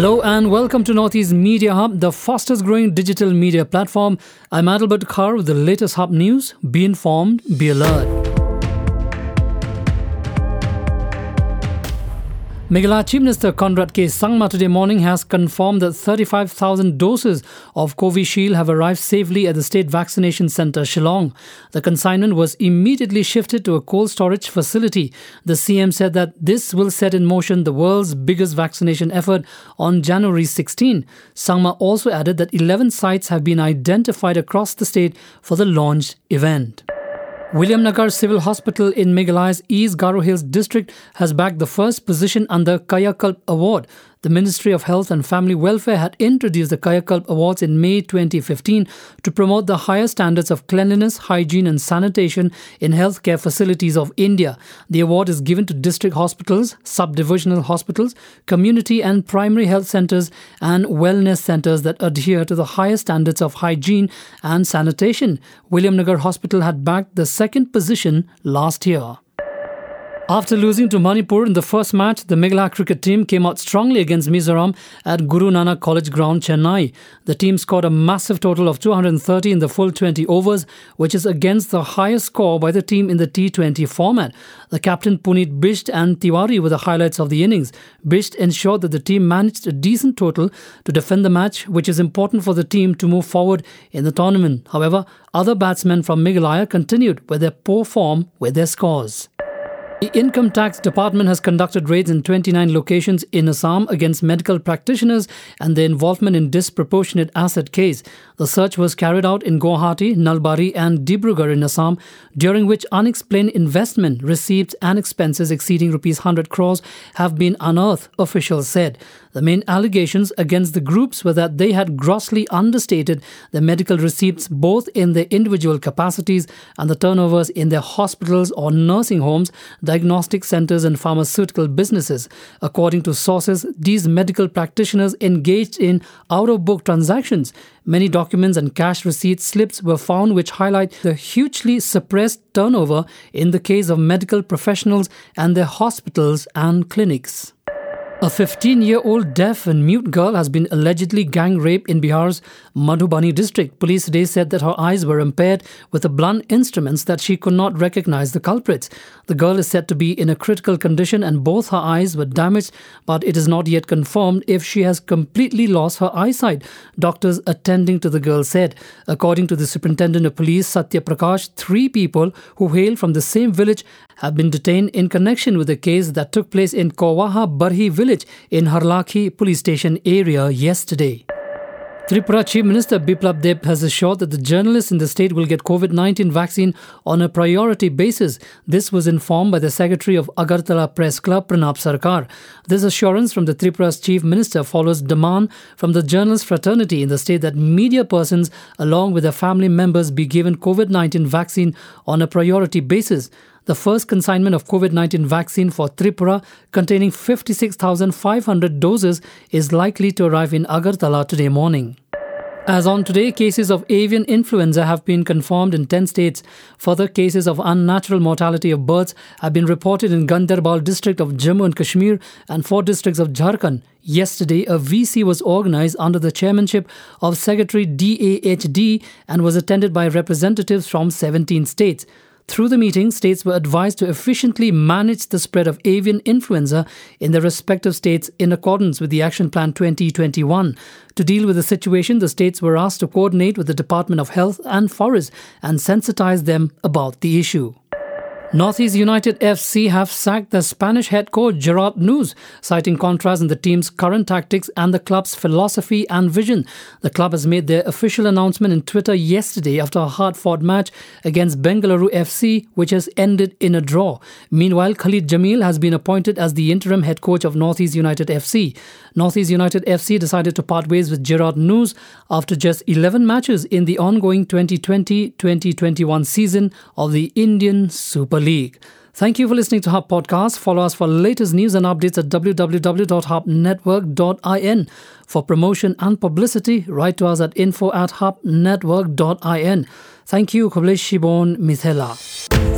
Hello and welcome to Northeast Media Hub, the fastest growing digital media platform. I'm Adelbert Carr with the latest Hub news. Be informed, be alert. Meghalaya Chief Minister Conrad K. Sangma today morning has confirmed that 35,000 doses of Covishield have arrived safely at the State Vaccination Centre, Shillong. The consignment was immediately shifted to a cold storage facility. The CM said that this will set in motion the world's biggest vaccination effort on January 16. Sangma also added that 11 sites have been identified across the state for the launch event. William Nagar Civil Hospital in Meghalaya's East Garo Hills district has bagged the first position under Kayakalp Award the Ministry of Health and Family Welfare had introduced the Kayakalp Awards in May 2015 to promote the higher standards of cleanliness, hygiene, and sanitation in healthcare facilities of India. The award is given to district hospitals, subdivisional hospitals, community and primary health centers, and wellness centers that adhere to the higher standards of hygiene and sanitation. William Nagar Hospital had backed the second position last year. After losing to Manipur in the first match, the Meghalaya cricket team came out strongly against Mizoram at Guru Nanak College Ground, Chennai. The team scored a massive total of 230 in the full 20 overs, which is against the highest score by the team in the T20 format. The captain Puneet Bisht and Tiwari were the highlights of the innings. Bisht ensured that the team managed a decent total to defend the match, which is important for the team to move forward in the tournament. However, other batsmen from Meghalaya continued with their poor form with their scores. The Income Tax Department has conducted raids in 29 locations in Assam against medical practitioners and their involvement in disproportionate asset case. The search was carried out in Guwahati, Nalbari and Dibrugarh in Assam, during which unexplained investment receipts and expenses exceeding rupees 100 crores have been unearthed, officials said. The main allegations against the groups were that they had grossly understated the medical receipts both in their individual capacities and the turnovers in their hospitals or nursing homes, diagnostic centers, and pharmaceutical businesses. According to sources, these medical practitioners engaged in out of book transactions. Many documents and cash receipt slips were found which highlight the hugely suppressed turnover in the case of medical professionals and their hospitals and clinics. A 15 year old deaf and mute girl has been allegedly gang raped in Bihar's Madhubani district. Police today said that her eyes were impaired with the blunt instruments that she could not recognize the culprits. The girl is said to be in a critical condition and both her eyes were damaged, but it is not yet confirmed if she has completely lost her eyesight, doctors attending to the girl said. According to the superintendent of police, Satya Prakash, three people who hail from the same village have been detained in connection with a case that took place in Kowaha Barhi village in Harlaki police station area yesterday. Tripura Chief Minister Biplab Deb has assured that the journalists in the state will get COVID 19 vaccine on a priority basis. This was informed by the Secretary of Agartala Press Club, Pranab Sarkar. This assurance from the Tripura's Chief Minister follows demand from the journalist fraternity in the state that media persons, along with their family members, be given COVID 19 vaccine on a priority basis the first consignment of COVID 19 vaccine for Tripura, containing 56,500 doses, is likely to arrive in Agartala today morning. As on today, cases of avian influenza have been confirmed in 10 states. Further cases of unnatural mortality of birds have been reported in Ganderbal district of Jammu and Kashmir and four districts of Jharkhand. Yesterday, a VC was organized under the chairmanship of Secretary DAHD and was attended by representatives from 17 states. Through the meeting, states were advised to efficiently manage the spread of avian influenza in their respective states in accordance with the Action Plan 2021. To deal with the situation, the states were asked to coordinate with the Department of Health and Forest and sensitize them about the issue. Northeast United FC have sacked the Spanish head coach Gerard Nus, citing contrast in the team's current tactics and the club's philosophy and vision. The club has made their official announcement in Twitter yesterday after a hard-fought match against Bengaluru FC, which has ended in a draw. Meanwhile, Khalid Jamil has been appointed as the interim head coach of Northeast United FC. Northeast United FC decided to part ways with Gerard Nus after just 11 matches in the ongoing 2020-2021 season of the Indian Super League. Thank you for listening to Hub Podcast. Follow us for latest news and updates at www.hubnetwork.in. For promotion and publicity, write to us at info at hubnetwork.in. Thank you, Kublesh Shibon Mithela.